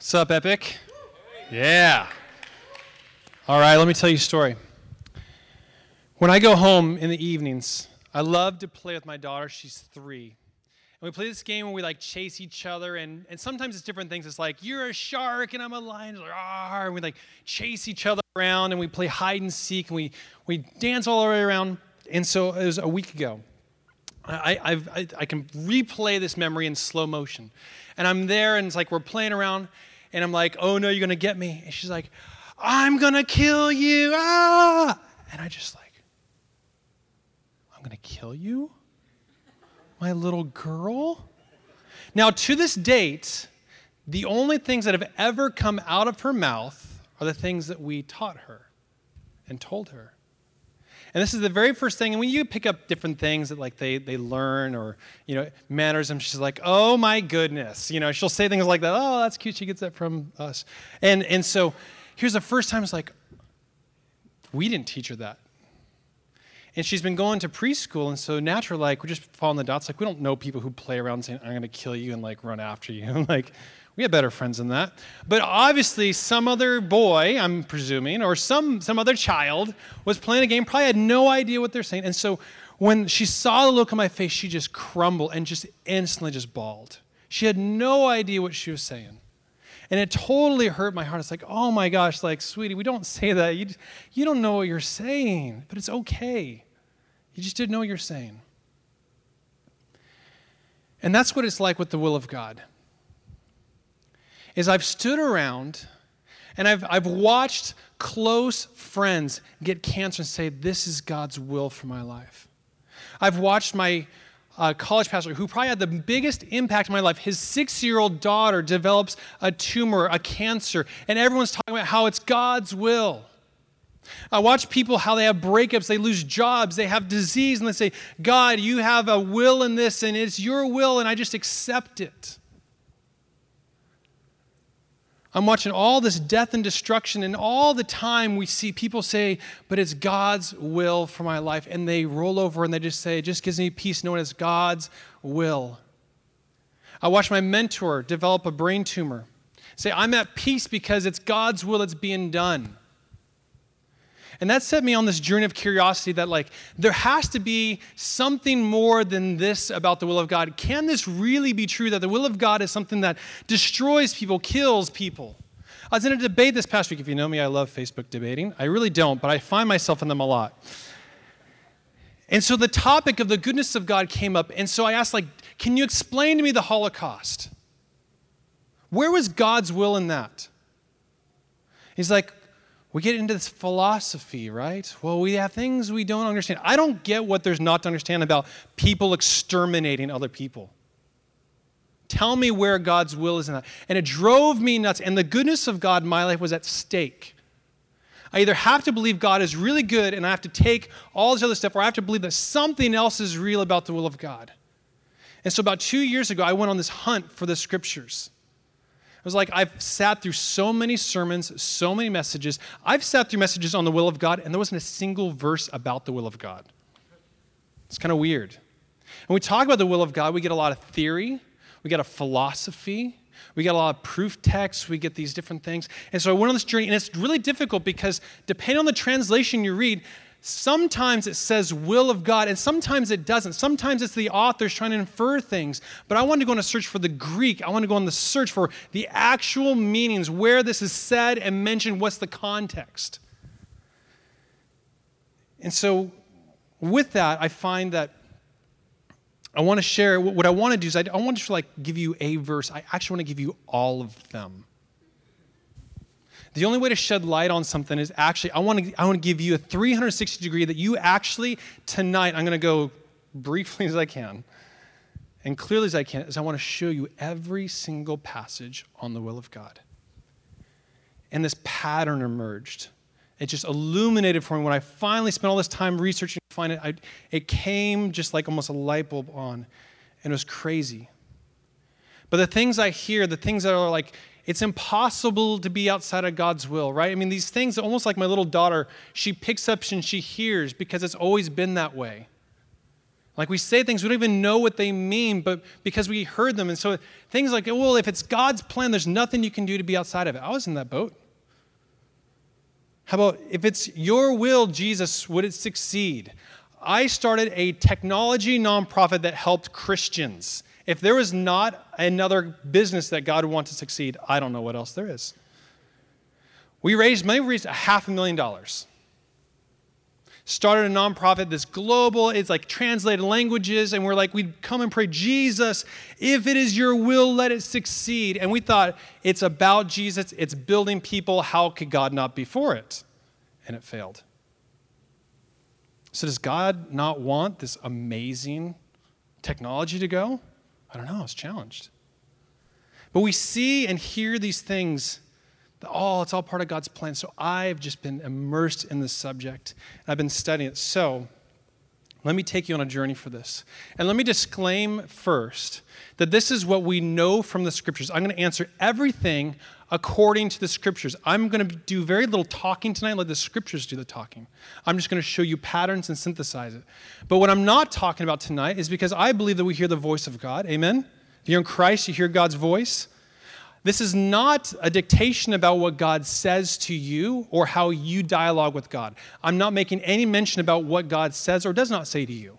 What's up, Epic? Yeah. All right, let me tell you a story. When I go home in the evenings, I love to play with my daughter. She's three. And we play this game where we like chase each other, and, and sometimes it's different things. It's like, you're a shark and I'm a lion, and we like chase each other around, and we play hide and seek, and we, we dance all the way around. And so it was a week ago. I, I've, I, I can replay this memory in slow motion. And I'm there, and it's like we're playing around, and I'm like, oh no, you're gonna get me. And she's like, I'm gonna kill you. Ah! And I just like, I'm gonna kill you? my little girl? Now, to this date, the only things that have ever come out of her mouth are the things that we taught her and told her. And this is the very first thing. And when you pick up different things that like they, they learn or, you know, manners, and she's like, oh my goodness. You know, she'll say things like that. Oh, that's cute. She gets that from us. And, and so here's the first time it's like, we didn't teach her that. And she's been going to preschool, and so naturally, like, we're just following the dots. Like, we don't know people who play around saying, I'm going to kill you and, like, run after you. like, we have better friends than that. But obviously, some other boy, I'm presuming, or some, some other child was playing a game, probably had no idea what they're saying. And so when she saw the look on my face, she just crumbled and just instantly just bawled. She had no idea what she was saying. And it totally hurt my heart. It's like, oh my gosh, like, sweetie, we don't say that. You, you don't know what you're saying, but it's okay. You just didn't know what you're saying. And that's what it's like with the will of God. Is I've stood around and I've, I've watched close friends get cancer and say, This is God's will for my life. I've watched my uh, college pastor who probably had the biggest impact in my life. His six year old daughter develops a tumor, a cancer, and everyone's talking about how it's God's will. I watch people how they have breakups, they lose jobs, they have disease, and they say, God, you have a will in this, and it's your will, and I just accept it. I'm watching all this death and destruction, and all the time we see people say, But it's God's will for my life. And they roll over and they just say, It just gives me peace knowing it's God's will. I watched my mentor develop a brain tumor. Say, I'm at peace because it's God's will that's being done. And that set me on this journey of curiosity that, like, there has to be something more than this about the will of God. Can this really be true that the will of God is something that destroys people, kills people? I was in a debate this past week. If you know me, I love Facebook debating. I really don't, but I find myself in them a lot. And so the topic of the goodness of God came up. And so I asked, like, can you explain to me the Holocaust? Where was God's will in that? He's like, we get into this philosophy, right? Well, we have things we don't understand. I don't get what there's not to understand about people exterminating other people. Tell me where God's will is in that. And it drove me nuts. And the goodness of God in my life was at stake. I either have to believe God is really good and I have to take all this other stuff, or I have to believe that something else is real about the will of God. And so, about two years ago, I went on this hunt for the scriptures. It was like I've sat through so many sermons, so many messages. I've sat through messages on the will of God, and there wasn't a single verse about the will of God. It's kind of weird. When we talk about the will of God, we get a lot of theory, we get a philosophy, we get a lot of proof texts, we get these different things. And so I went on this journey, and it's really difficult because depending on the translation you read, Sometimes it says will of God, and sometimes it doesn't. Sometimes it's the author's trying to infer things. But I want to go on a search for the Greek. I want to go on the search for the actual meanings, where this is said and mentioned, what's the context. And so, with that, I find that I want to share what I want to do is I, I want to like give you a verse. I actually want to give you all of them. The only way to shed light on something is actually, I want to, I want to give you a 360 degree that you actually, tonight, I'm going to go briefly as I can and clearly as I can, is I want to show you every single passage on the will of God. And this pattern emerged. It just illuminated for me when I finally spent all this time researching to find it. I, it came just like almost a light bulb on, and it was crazy. But the things I hear, the things that are like it's impossible to be outside of God's will, right? I mean, these things, almost like my little daughter, she picks up and she hears because it's always been that way. Like we say things, we don't even know what they mean, but because we heard them. And so things like, well, if it's God's plan, there's nothing you can do to be outside of it. I was in that boat. How about if it's your will, Jesus, would it succeed? I started a technology nonprofit that helped Christians. If there was not another business that God would want to succeed, I don't know what else there is. We raised, maybe raised a half a million dollars started a nonprofit that's global. It's like translated languages. And we're like, we'd come and pray, Jesus, if it is your will, let it succeed. And we thought, it's about Jesus, it's building people. How could God not be for it? And it failed. So, does God not want this amazing technology to go? I don't know, it's challenged. But we see and hear these things all oh, it's all part of God's plan. So I've just been immersed in this subject. and I've been studying it. So let me take you on a journey for this. And let me disclaim first that this is what we know from the scriptures. I'm going to answer everything according to the scriptures. I'm going to do very little talking tonight, let the scriptures do the talking. I'm just going to show you patterns and synthesize it. But what I'm not talking about tonight is because I believe that we hear the voice of God. Amen? If you're in Christ, you hear God's voice. This is not a dictation about what God says to you or how you dialogue with God. I'm not making any mention about what God says or does not say to you.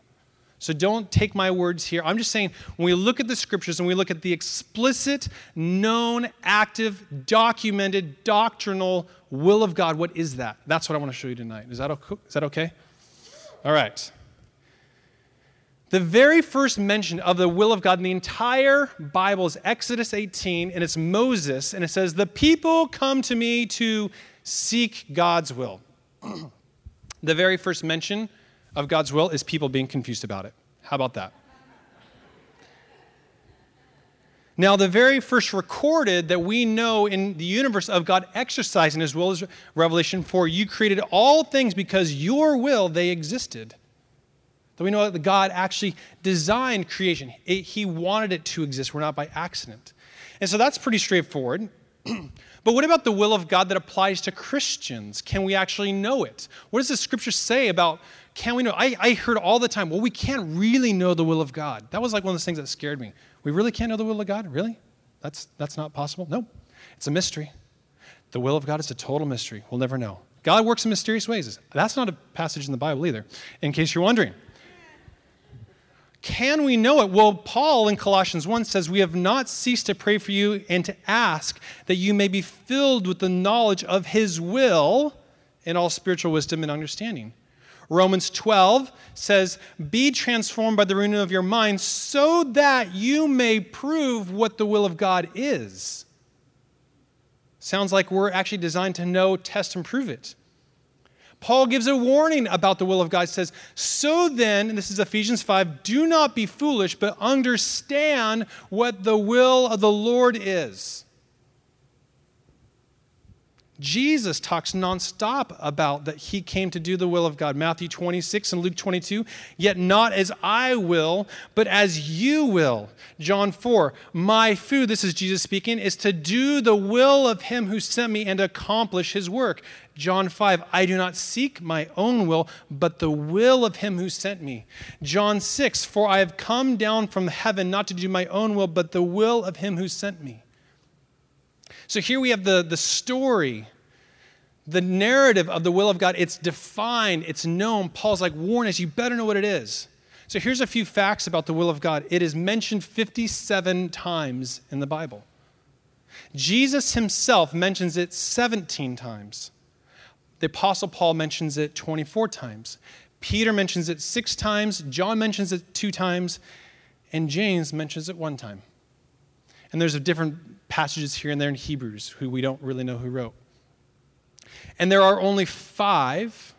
So don't take my words here. I'm just saying when we look at the scriptures and we look at the explicit, known, active, documented, doctrinal will of God, what is that? That's what I want to show you tonight. Is that okay? Is that okay? All right. The very first mention of the will of God in the entire Bible is Exodus 18, and it's Moses, and it says, The people come to me to seek God's will. the very first mention of God's will is people being confused about it. How about that? Now, the very first recorded that we know in the universe of God exercising his will is Revelation 4. You created all things because your will they existed. That we know that God actually designed creation. It, he wanted it to exist. We're not by accident. And so that's pretty straightforward. but what about the will of God that applies to Christians? Can we actually know it? What does the scripture say about can we know? I, I heard all the time, well, we can't really know the will of God. That was like one of those things that scared me. We really can't know the will of God? Really? That's, that's not possible? No. It's a mystery. The will of God is a total mystery. We'll never know. God works in mysterious ways. That's not a passage in the Bible either, in case you're wondering. Can we know it? Well, Paul in Colossians 1 says, We have not ceased to pray for you and to ask that you may be filled with the knowledge of his will in all spiritual wisdom and understanding. Romans 12 says, Be transformed by the renewing of your mind so that you may prove what the will of God is. Sounds like we're actually designed to know, test, and prove it. Paul gives a warning about the will of God. He says, So then, and this is Ephesians 5, do not be foolish, but understand what the will of the Lord is. Jesus talks nonstop about that he came to do the will of God. Matthew 26 and Luke 22, yet not as I will, but as you will. John 4, my food, this is Jesus speaking, is to do the will of him who sent me and accomplish his work. John 5, I do not seek my own will, but the will of him who sent me. John 6, for I have come down from heaven not to do my own will, but the will of him who sent me. So here we have the, the story, the narrative of the will of God. It's defined, it's known. Paul's like, warn us, you better know what it is. So here's a few facts about the will of God it is mentioned 57 times in the Bible. Jesus himself mentions it 17 times. The Apostle Paul mentions it 24 times. Peter mentions it six times. John mentions it two times. And James mentions it one time. And there's different passages here and there in Hebrews who we don't really know who wrote. And there are only five,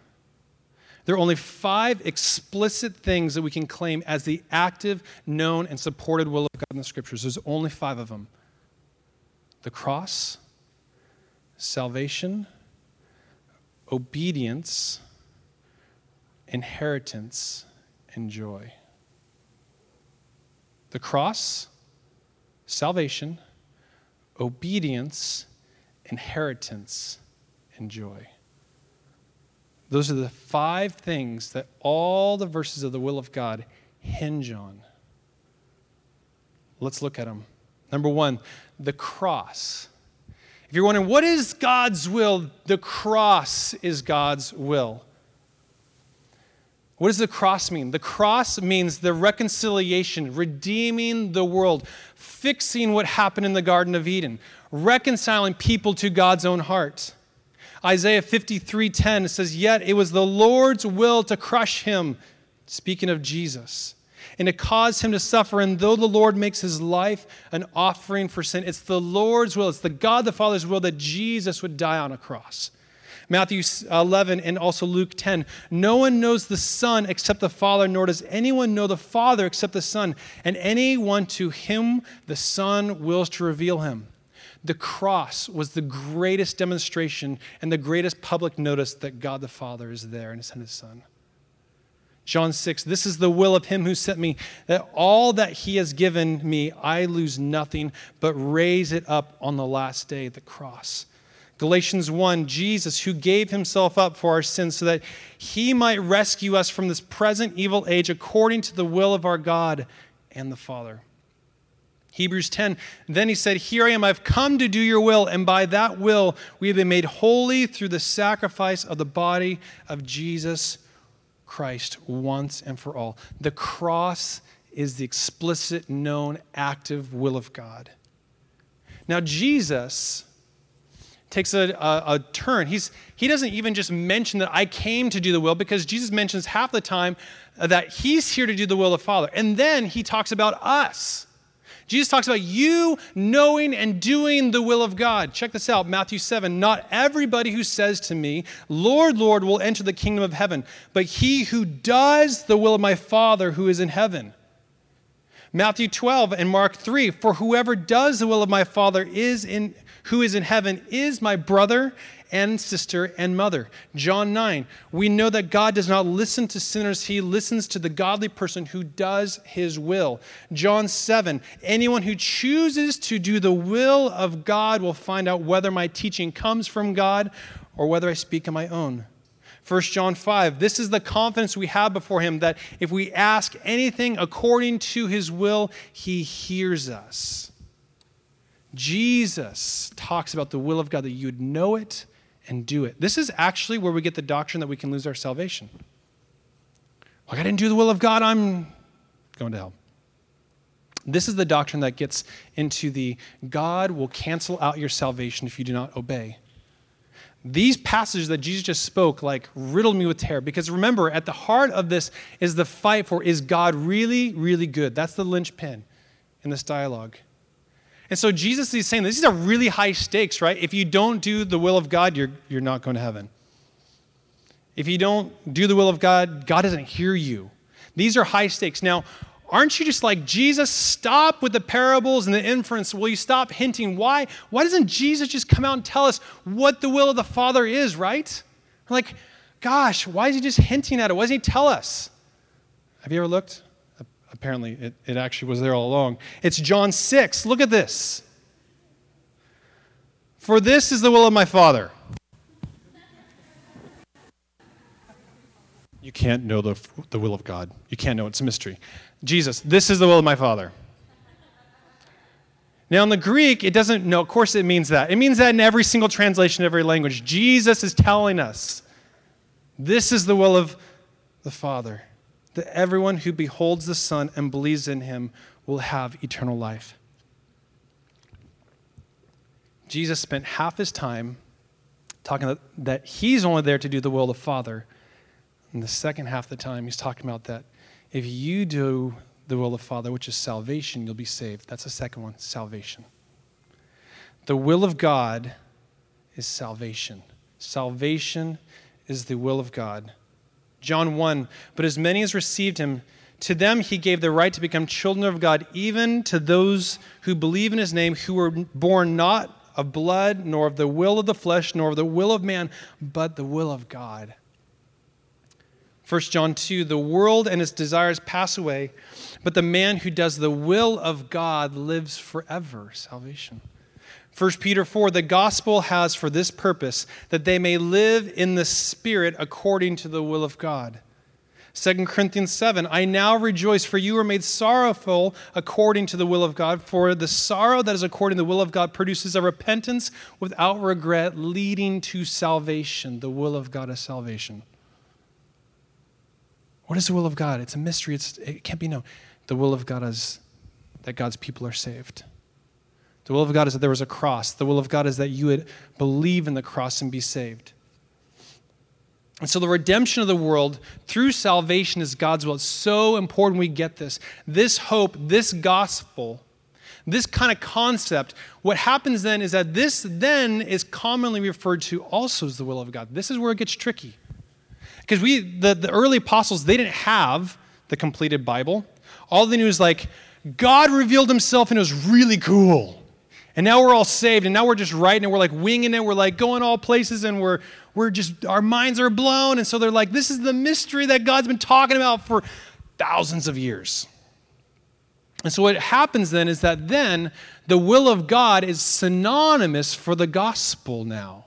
there are only five explicit things that we can claim as the active, known, and supported will of God in the scriptures. There's only five of them the cross, salvation, obedience, inheritance, and joy. The cross, salvation, obedience, inheritance, and joy. Those are the five things that all the verses of the will of God hinge on? Let's look at them. Number one, the cross. If you're wondering, what is God's will? The cross is God's will. What does the cross mean? The cross means the reconciliation, redeeming the world, fixing what happened in the Garden of Eden, reconciling people to God's own heart. Isaiah 53:10 says, "Yet it was the Lord's will to crush him," speaking of Jesus, "and to cause him to suffer, and though the Lord makes his life an offering for sin, it's the Lord's will, it's the God the Father's will that Jesus would die on a cross." Matthew 11 and also Luke 10. No one knows the Son except the Father, nor does anyone know the Father except the Son, and anyone to him the Son wills to reveal him. The cross was the greatest demonstration and the greatest public notice that God the Father is there and sent his Son. John 6, this is the will of him who sent me, that all that he has given me, I lose nothing, but raise it up on the last day, the cross. Galatians 1, Jesus, who gave himself up for our sins so that he might rescue us from this present evil age according to the will of our God and the Father. Hebrews 10, then he said, Here I am, I've come to do your will, and by that will we have been made holy through the sacrifice of the body of Jesus Christ once and for all. The cross is the explicit, known, active will of God. Now, Jesus takes a, a, a, turn. He's, he doesn't even just mention that I came to do the will because Jesus mentions half the time that he's here to do the will of Father. And then he talks about us. Jesus talks about you knowing and doing the will of God. Check this out Matthew 7. Not everybody who says to me, Lord, Lord, will enter the kingdom of heaven, but he who does the will of my Father who is in heaven. Matthew 12 and Mark 3 For whoever does the will of my Father is in who is in heaven is my brother and sister and mother. John 9, we know that God does not listen to sinners, he listens to the godly person who does his will. John 7, anyone who chooses to do the will of God will find out whether my teaching comes from God or whether I speak on my own. 1 John 5, this is the confidence we have before him that if we ask anything according to his will, he hears us. Jesus talks about the will of God, that you would know it and do it. This is actually where we get the doctrine that we can lose our salvation. Like, I didn't do the will of God, I'm going to hell. This is the doctrine that gets into the God will cancel out your salvation if you do not obey. These passages that Jesus just spoke like riddled me with terror because remember, at the heart of this is the fight for is God really, really good? That's the linchpin in this dialogue. And so Jesus is saying these are really high stakes, right? If you don't do the will of God, you're, you're not going to heaven. If you don't do the will of God, God doesn't hear you. These are high stakes. Now, aren't you just like, Jesus, stop with the parables and the inference? Will you stop hinting? Why, why doesn't Jesus just come out and tell us what the will of the Father is, right? like, gosh, why is he just hinting at it? Why doesn't he tell us? Have you ever looked? Apparently, it, it actually was there all along. It's John 6. Look at this. For this is the will of my Father. You can't know the, the will of God. You can't know it's a mystery. Jesus, this is the will of my Father. Now, in the Greek, it doesn't know, of course, it means that. It means that in every single translation, every language. Jesus is telling us this is the will of the Father that everyone who beholds the Son and believes in him will have eternal life. Jesus spent half his time talking that he's only there to do the will of the Father. And the second half of the time, he's talking about that if you do the will of the Father, which is salvation, you'll be saved. That's the second one salvation. The will of God is salvation. Salvation is the will of God. John 1 But as many as received him, to them he gave the right to become children of God, even to those who believe in his name, who were born not of blood, nor of the will of the flesh, nor of the will of man, but the will of God. 1 John 2 The world and its desires pass away, but the man who does the will of God lives forever. Salvation. 1 Peter 4 The gospel has for this purpose that they may live in the Spirit according to the will of God. 2 Corinthians 7 I now rejoice, for you are made sorrowful according to the will of God. For the sorrow that is according to the will of God produces a repentance without regret, leading to salvation. The will of God is salvation. What is the will of God? It's a mystery, it's, it can't be known. The will of God is that God's people are saved. The will of God is that there was a cross. The will of God is that you would believe in the cross and be saved. And so the redemption of the world through salvation is God's will. It's so important we get this. This hope, this gospel, this kind of concept, what happens then is that this then is commonly referred to also as the will of God. This is where it gets tricky. Because we, the, the early apostles, they didn't have the completed Bible. All they knew is like, God revealed himself and it was really cool. And now we're all saved, and now we're just writing, and we're like winging it. We're like going all places, and we're we're just our minds are blown. And so they're like, this is the mystery that God's been talking about for thousands of years. And so what happens then is that then the will of God is synonymous for the gospel now.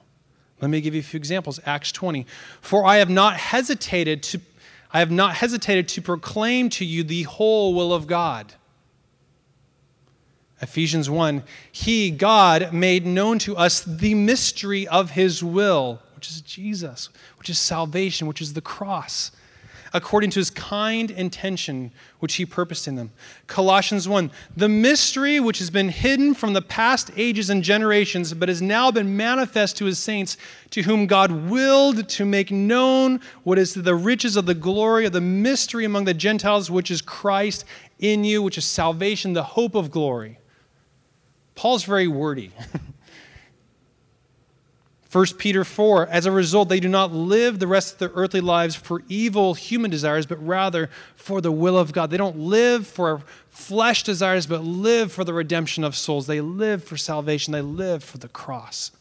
Let me give you a few examples. Acts 20. For I have not hesitated to I have not hesitated to proclaim to you the whole will of God. Ephesians 1 He, God, made known to us the mystery of His will, which is Jesus, which is salvation, which is the cross, according to His kind intention, which He purposed in them. Colossians 1 The mystery which has been hidden from the past ages and generations, but has now been manifest to His saints, to whom God willed to make known what is the riches of the glory of the mystery among the Gentiles, which is Christ in you, which is salvation, the hope of glory. Paul's very wordy. 1 Peter 4, as a result, they do not live the rest of their earthly lives for evil human desires, but rather for the will of God. They don't live for flesh desires, but live for the redemption of souls. They live for salvation, they live for the cross.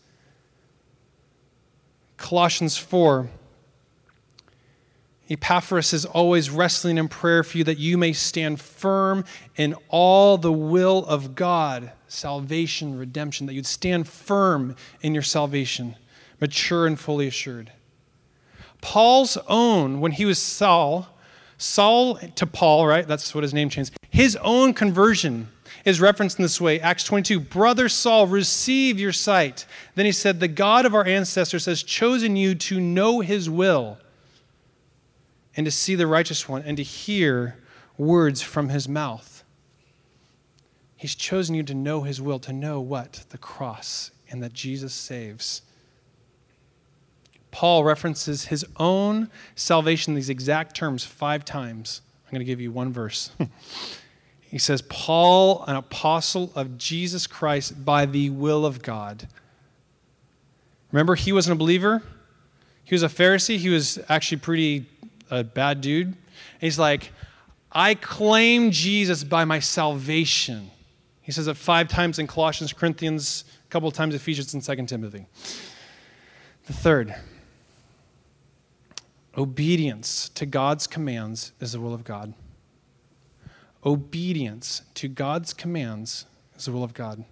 Colossians 4, Epaphras is always wrestling in prayer for you that you may stand firm in all the will of God, salvation, redemption, that you'd stand firm in your salvation, mature and fully assured. Paul's own, when he was Saul, Saul to Paul, right? That's what his name changed. His own conversion is referenced in this way Acts 22 Brother Saul, receive your sight. Then he said, The God of our ancestors has chosen you to know his will and to see the righteous one and to hear words from his mouth. He's chosen you to know his will, to know what? The cross, and that Jesus saves. Paul references his own salvation in these exact terms five times. I'm going to give you one verse. he says, Paul, an apostle of Jesus Christ by the will of God. Remember, he wasn't a believer. He was a Pharisee. He was actually pretty a bad dude. And he's like, I claim Jesus by my salvation. He says it five times in Colossians, Corinthians, a couple of times Ephesians, and 2 Timothy. The third, obedience to God's commands is the will of God. Obedience to God's commands is the will of God.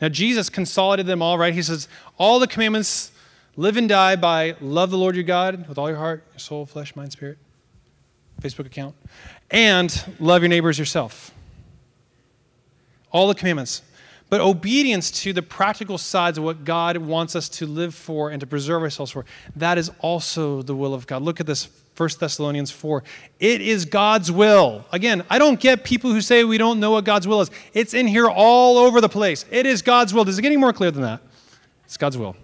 Now, Jesus consolidated them all, right? He says, All the commandments Live and die by love the Lord your God with all your heart, your soul, flesh, mind, spirit. Facebook account. And love your neighbors yourself. All the commandments. But obedience to the practical sides of what God wants us to live for and to preserve ourselves for, that is also the will of God. Look at this 1 Thessalonians 4. It is God's will. Again, I don't get people who say we don't know what God's will is. It's in here all over the place. It is God's will. Does it get any more clear than that? It's God's will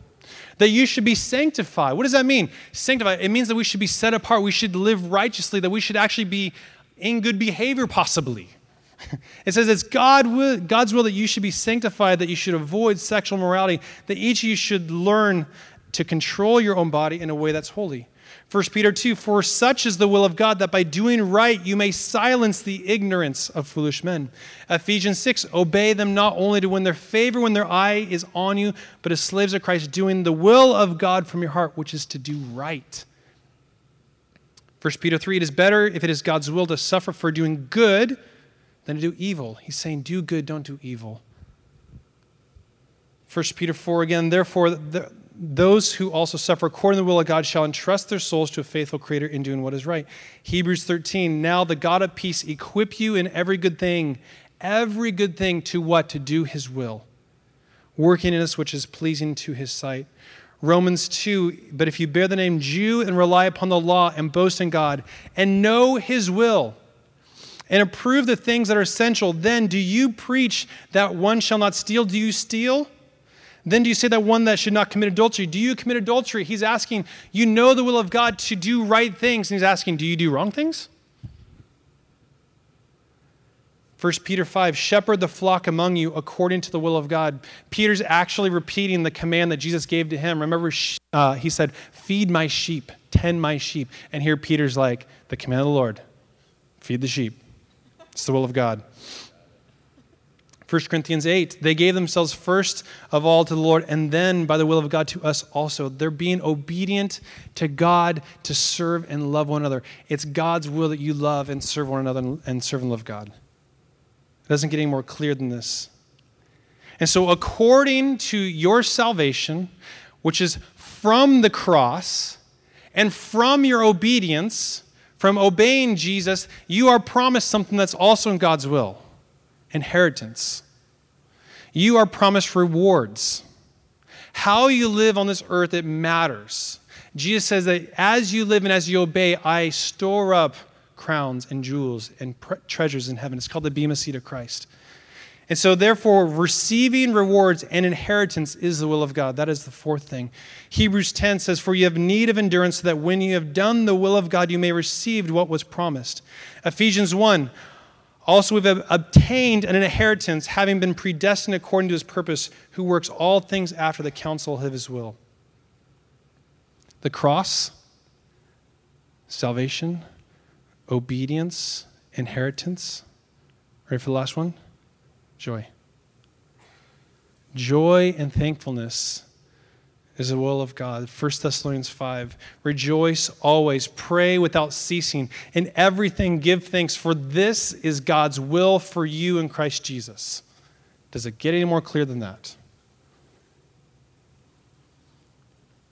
that you should be sanctified. What does that mean? Sanctified. It means that we should be set apart. We should live righteously, that we should actually be in good behavior, possibly. It says it's God will, God's will that you should be sanctified, that you should avoid sexual morality, that each of you should learn to control your own body in a way that's holy. 1 Peter 2 For such is the will of God that by doing right you may silence the ignorance of foolish men. Ephesians 6 Obey them not only to win their favor when their eye is on you, but as slaves of Christ, doing the will of God from your heart, which is to do right. 1 Peter 3 It is better if it is God's will to suffer for doing good than to do evil. He's saying, Do good, don't do evil. 1 Peter 4 again, therefore, those who also suffer according to the will of God shall entrust their souls to a faithful Creator in doing what is right. Hebrews 13, now the God of peace equip you in every good thing, every good thing to what? To do His will, working in us which is pleasing to His sight. Romans 2, but if you bear the name Jew and rely upon the law and boast in God and know His will, and approve the things that are essential, then do you preach that one shall not steal? Do you steal? Then do you say that one that should not commit adultery? Do you commit adultery? He's asking, you know the will of God to do right things. And he's asking, do you do wrong things? 1 Peter 5, shepherd the flock among you according to the will of God. Peter's actually repeating the command that Jesus gave to him. Remember, uh, he said, feed my sheep, tend my sheep. And here Peter's like, the command of the Lord, feed the sheep. It's the will of God. 1 Corinthians 8, they gave themselves first of all to the Lord and then by the will of God to us also. They're being obedient to God to serve and love one another. It's God's will that you love and serve one another and serve and love God. It doesn't get any more clear than this. And so, according to your salvation, which is from the cross and from your obedience, from obeying Jesus, you are promised something that's also in God's will inheritance. You are promised rewards. How you live on this earth, it matters. Jesus says that as you live and as you obey, I store up crowns and jewels and pre- treasures in heaven. It's called the Bema Seat of Christ. And so, therefore, receiving rewards and inheritance is the will of God. That is the fourth thing. Hebrews 10 says, For you have need of endurance, so that when you have done the will of God, you may receive what was promised. Ephesians 1 Also, we've obtained an inheritance, having been predestined according to his purpose, who works all things after the counsel of his will. The cross, salvation, obedience, inheritance. Ready for the last one? Joy. Joy and thankfulness is the will of God. 1 Thessalonians 5. Rejoice always, pray without ceasing, in everything give thanks, for this is God's will for you in Christ Jesus. Does it get any more clear than that?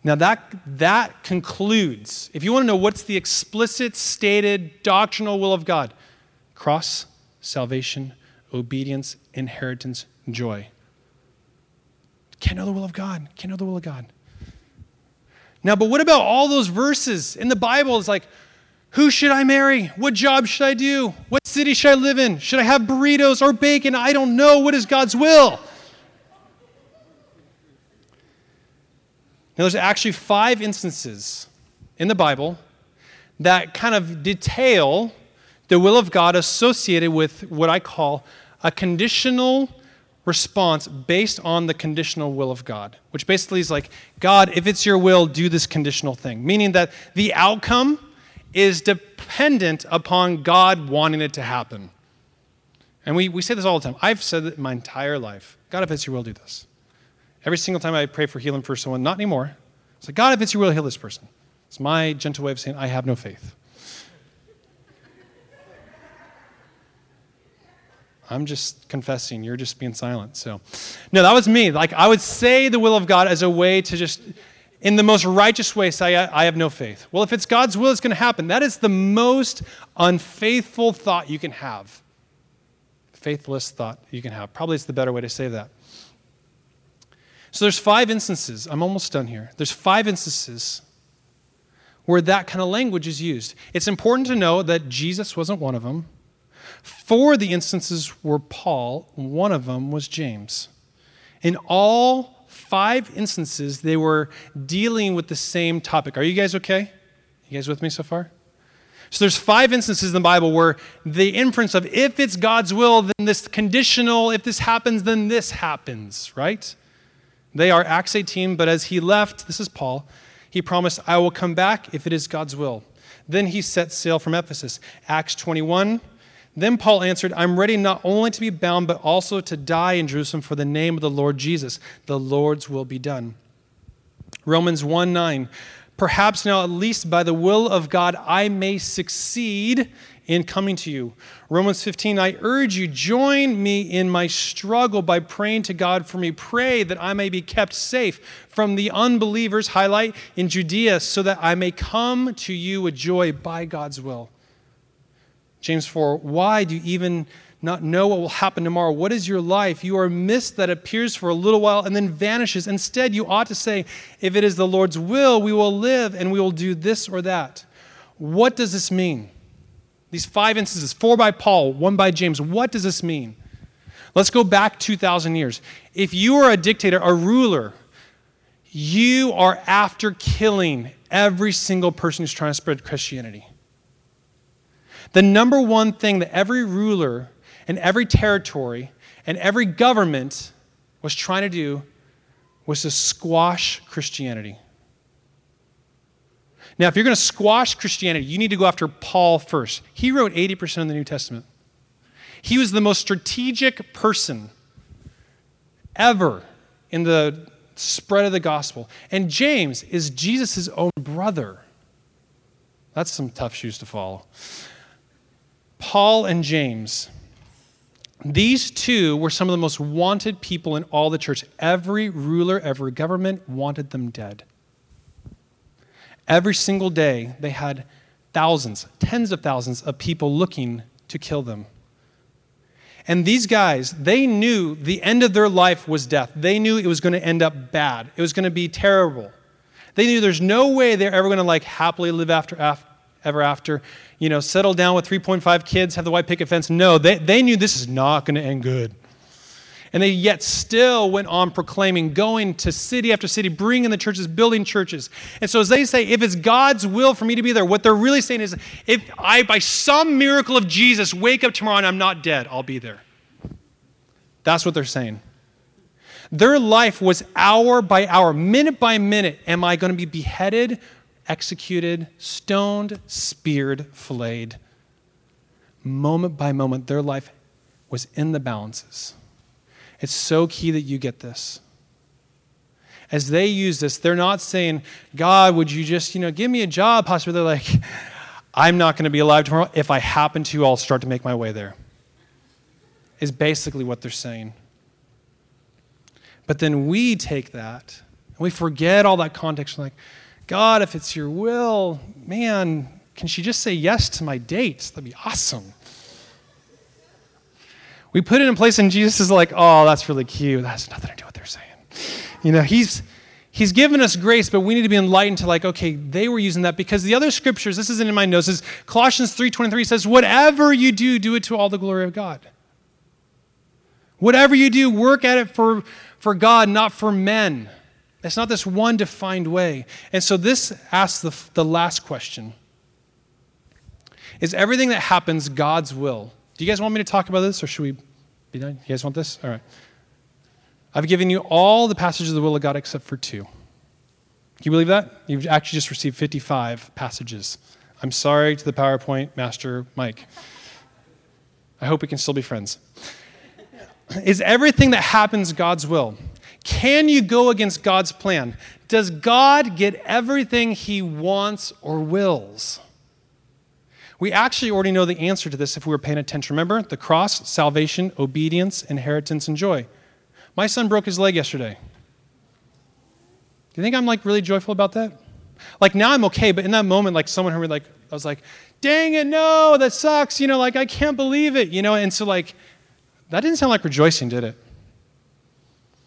Now, that, that concludes. If you want to know what's the explicit, stated, doctrinal will of God cross, salvation, obedience, inheritance, joy. Can't know the will of God. Can't know the will of God. Now, but what about all those verses in the Bible? It's like, who should I marry? What job should I do? What city should I live in? Should I have burritos or bacon? I don't know. What is God's will? Now, there's actually five instances in the Bible that kind of detail the will of God associated with what I call a conditional response based on the conditional will of God, which basically is like, God, if it's your will, do this conditional thing. Meaning that the outcome is dependent upon God wanting it to happen. And we, we say this all the time. I've said it my entire life God, if it's your will, do this. Every single time I pray for healing for someone, not anymore. It's like, God, if it's your will, heal this person. It's my gentle way of saying, I have no faith. I'm just confessing. You're just being silent. So, no, that was me. Like, I would say the will of God as a way to just, in the most righteous way, say, I, have no faith. Well, if it's God's will, it's going to happen. That is the most unfaithful thought you can have. Faithless thought you can have. Probably it's the better way to say that. So, there's five instances. I'm almost done here. There's five instances where that kind of language is used. It's important to know that Jesus wasn't one of them. Four of the instances were Paul, one of them was James. In all five instances, they were dealing with the same topic. Are you guys okay? You guys with me so far? So there's five instances in the Bible where the inference of if it's God's will, then this conditional, if this happens, then this happens, right? They are Acts 18, but as he left, this is Paul, he promised, I will come back if it is God's will. Then he set sail from Ephesus. Acts 21, then Paul answered, I'm ready not only to be bound, but also to die in Jerusalem for the name of the Lord Jesus. The Lord's will be done. Romans 1 9. Perhaps now, at least by the will of God, I may succeed in coming to you. Romans 15, I urge you, join me in my struggle by praying to God for me. Pray that I may be kept safe from the unbelievers, highlight, in Judea, so that I may come to you with joy by God's will. James 4, why do you even not know what will happen tomorrow? What is your life? You are a mist that appears for a little while and then vanishes. Instead, you ought to say, if it is the Lord's will, we will live and we will do this or that. What does this mean? These five instances, four by Paul, one by James. What does this mean? Let's go back 2,000 years. If you are a dictator, a ruler, you are after killing every single person who's trying to spread Christianity. The number one thing that every ruler and every territory and every government was trying to do was to squash Christianity. Now, if you're going to squash Christianity, you need to go after Paul first. He wrote 80% of the New Testament. He was the most strategic person ever in the spread of the gospel. And James is Jesus' own brother. That's some tough shoes to follow. Paul and James, these two were some of the most wanted people in all the church. Every ruler, every government wanted them dead. Every single day, they had thousands, tens of thousands of people looking to kill them. And these guys, they knew the end of their life was death. They knew it was going to end up bad. It was going to be terrible. They knew there's no way they're ever going to like happily live after, after ever after, you know, settle down with 3.5 kids, have the white picket fence. No, they, they knew this is not going to end good. And they yet still went on proclaiming, going to city after city, bringing the churches, building churches. And so, as they say, if it's God's will for me to be there, what they're really saying is, if I, by some miracle of Jesus, wake up tomorrow and I'm not dead, I'll be there. That's what they're saying. Their life was hour by hour, minute by minute. Am I going to be beheaded, executed, stoned, speared, filleted? Moment by moment, their life was in the balances. It's so key that you get this. As they use this, they're not saying, God, would you just, you know, give me a job, Possibly, They're like, I'm not going to be alive tomorrow. If I happen to, I'll start to make my way there. Is basically what they're saying. But then we take that and we forget all that context. Like, God, if it's your will, man, can she just say yes to my dates? That'd be awesome. We put it in place, and Jesus is like, oh, that's really cute. That has nothing to do with what they're saying. You know, he's he's given us grace, but we need to be enlightened to like, okay, they were using that because the other scriptures, this isn't in my notes, is Colossians 3.23 says, whatever you do, do it to all the glory of God. Whatever you do, work at it for, for God, not for men. It's not this one defined way. And so this asks the, the last question. Is everything that happens God's will? Do you guys want me to talk about this or should we be done? You guys want this? All right. I've given you all the passages of the will of God except for two. Can you believe that? You've actually just received 55 passages. I'm sorry to the PowerPoint master, Mike. I hope we can still be friends. Is everything that happens God's will? Can you go against God's plan? Does God get everything he wants or wills? We actually already know the answer to this if we were paying attention. Remember the cross, salvation, obedience, inheritance, and joy. My son broke his leg yesterday. Do you think I'm like really joyful about that? Like now I'm okay, but in that moment, like someone heard me, like I was like, "Dang it, no, that sucks." You know, like I can't believe it. You know, and so like that didn't sound like rejoicing, did it?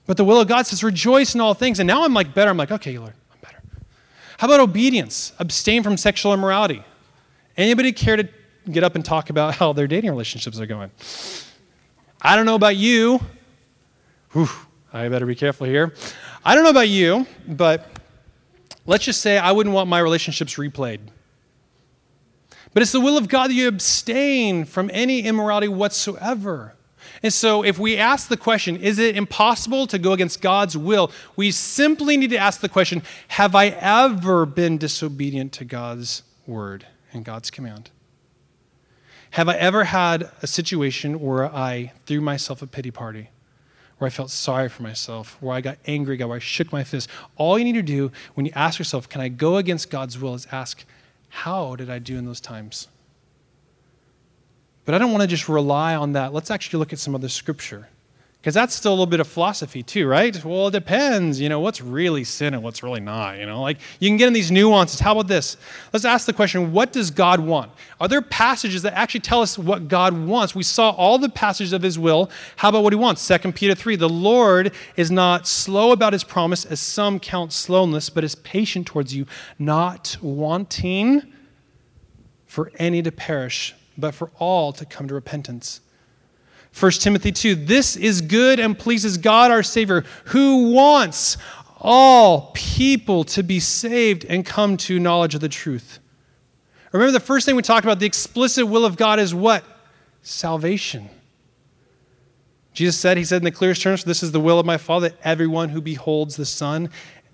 But the will of God says, "Rejoice in all things." And now I'm like better. I'm like, okay, Lord, I'm better. How about obedience? Abstain from sexual immorality. Anybody care to get up and talk about how their dating relationships are going? I don't know about you. Whew, I better be careful here. I don't know about you, but let's just say I wouldn't want my relationships replayed. But it's the will of God that you abstain from any immorality whatsoever. And so, if we ask the question, is it impossible to go against God's will? We simply need to ask the question, have I ever been disobedient to God's word? and God's command? Have I ever had a situation where I threw myself a pity party, where I felt sorry for myself, where I got angry, where I shook my fist. All you need to do when you ask yourself, can I go against God's will, is ask, how did I do in those times? But I don't want to just rely on that. Let's actually look at some other scripture. Because that's still a little bit of philosophy too, right? Well, it depends, you know, what's really sin and what's really not, you know? Like you can get in these nuances. How about this? Let's ask the question, what does God want? Are there passages that actually tell us what God wants? We saw all the passages of his will. How about what he wants? 2 Peter 3, the Lord is not slow about his promise as some count slowness, but is patient towards you, not wanting for any to perish, but for all to come to repentance. 1 Timothy 2 This is good and pleases God our Savior, who wants all people to be saved and come to knowledge of the truth. Remember, the first thing we talked about, the explicit will of God is what? Salvation. Jesus said, He said in the clearest terms, This is the will of my Father, that everyone who beholds the Son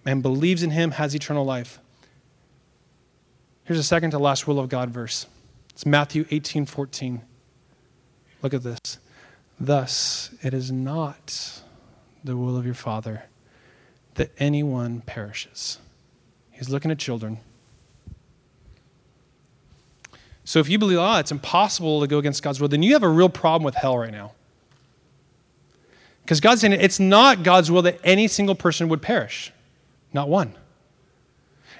and believes in Him has eternal life. Here's a second to last will of God verse. It's Matthew 18 14. Look at this. Thus, it is not the will of your Father that anyone perishes. He's looking at children. So if you believe, ah, oh, it's impossible to go against God's will, then you have a real problem with hell right now. Because God's saying it's not God's will that any single person would perish, not one.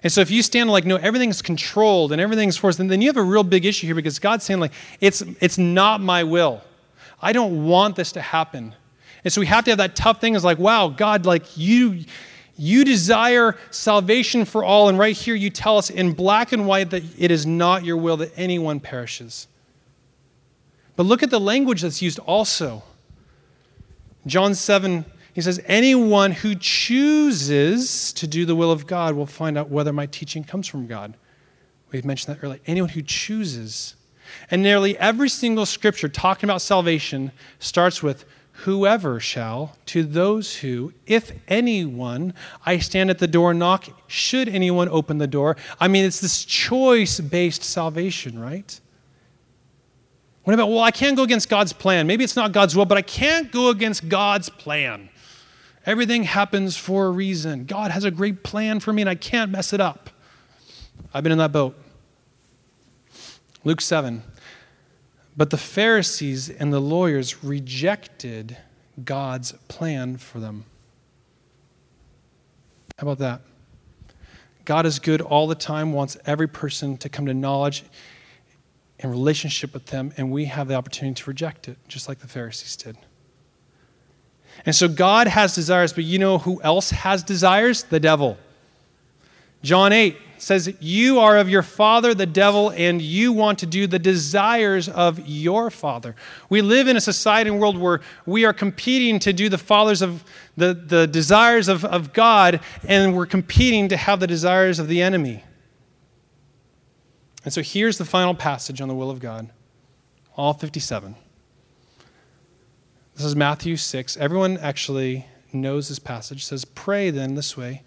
And so if you stand like, no, everything's controlled and everything's forced, then you have a real big issue here because God's saying, like, it's, it's not my will. I don't want this to happen. And so we have to have that tough thing is like, wow, God, like you you desire salvation for all, and right here you tell us in black and white that it is not your will that anyone perishes. But look at the language that's used also. John 7, he says, Anyone who chooses to do the will of God will find out whether my teaching comes from God. We've mentioned that earlier. Anyone who chooses. And nearly every single scripture talking about salvation starts with whoever shall, to those who, if anyone, I stand at the door and knock, should anyone open the door. I mean, it's this choice based salvation, right? What about, well, I can't go against God's plan. Maybe it's not God's will, but I can't go against God's plan. Everything happens for a reason. God has a great plan for me, and I can't mess it up. I've been in that boat. Luke 7. But the Pharisees and the lawyers rejected God's plan for them. How about that? God is good all the time, wants every person to come to knowledge and relationship with them, and we have the opportunity to reject it, just like the Pharisees did. And so God has desires, but you know who else has desires? The devil. John 8 says, You are of your father, the devil, and you want to do the desires of your father. We live in a society and world where we are competing to do the fathers of the, the desires of, of God, and we're competing to have the desires of the enemy. And so here's the final passage on the will of God, all 57. This is Matthew 6. Everyone actually knows this passage. It says, Pray then this way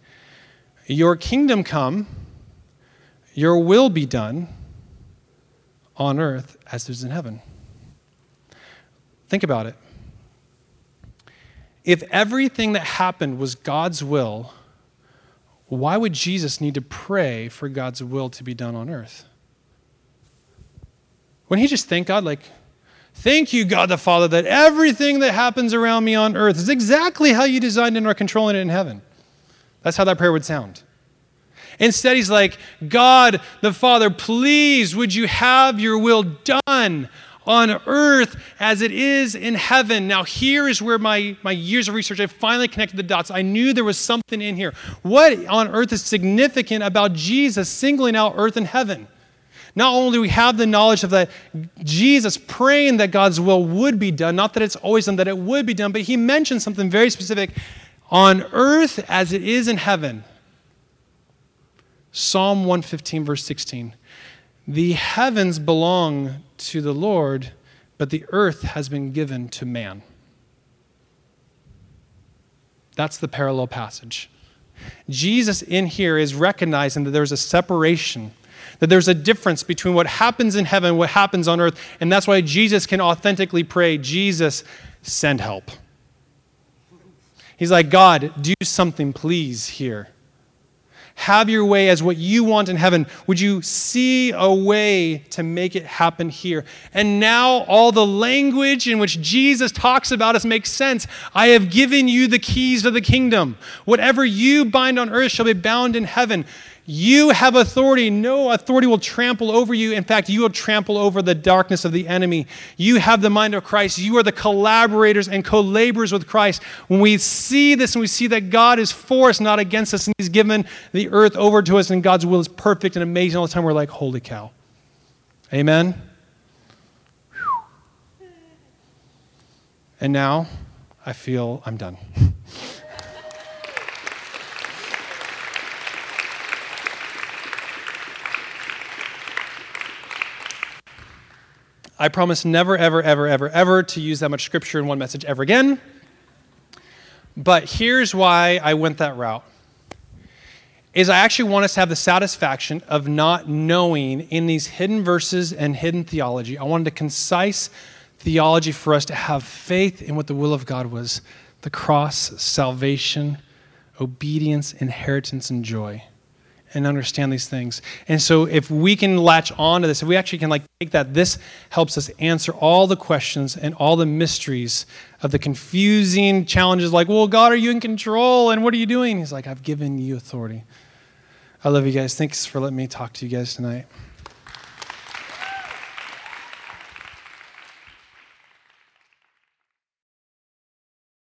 Your kingdom come your will be done on earth as it is in heaven. Think about it. If everything that happened was God's will, why would Jesus need to pray for God's will to be done on earth? Wouldn't he just thank God, like, thank you, God the Father, that everything that happens around me on earth is exactly how you designed and are controlling it in heaven? That's how that prayer would sound. Instead, he's like, God the Father, please would you have your will done on earth as it is in heaven. Now, here is where my, my years of research, I finally connected the dots. I knew there was something in here. What on earth is significant about Jesus singling out earth and heaven? Not only do we have the knowledge of that Jesus praying that God's will would be done, not that it's always done, that it would be done, but he mentioned something very specific on earth as it is in heaven. Psalm 115, verse 16. The heavens belong to the Lord, but the earth has been given to man. That's the parallel passage. Jesus in here is recognizing that there's a separation, that there's a difference between what happens in heaven and what happens on earth. And that's why Jesus can authentically pray, Jesus, send help. He's like, God, do something, please, here. Have your way as what you want in heaven. Would you see a way to make it happen here? And now all the language in which Jesus talks about us makes sense. I have given you the keys of the kingdom. Whatever you bind on earth shall be bound in heaven. You have authority. No authority will trample over you. In fact, you will trample over the darkness of the enemy. You have the mind of Christ. You are the collaborators and co laborers with Christ. When we see this and we see that God is for us, not against us, and He's given the earth over to us, and God's will is perfect and amazing all the time, we're like, holy cow. Amen? And now I feel I'm done. I promise never, ever, ever, ever, ever to use that much scripture in one message ever again. But here's why I went that route. Is I actually want us to have the satisfaction of not knowing in these hidden verses and hidden theology. I wanted a concise theology for us to have faith in what the will of God was the cross, salvation, obedience, inheritance, and joy and understand these things. And so if we can latch on to this, if we actually can like take that, this helps us answer all the questions and all the mysteries of the confusing challenges like, well, God, are you in control? And what are you doing? He's like, I've given you authority. I love you guys. Thanks for letting me talk to you guys tonight.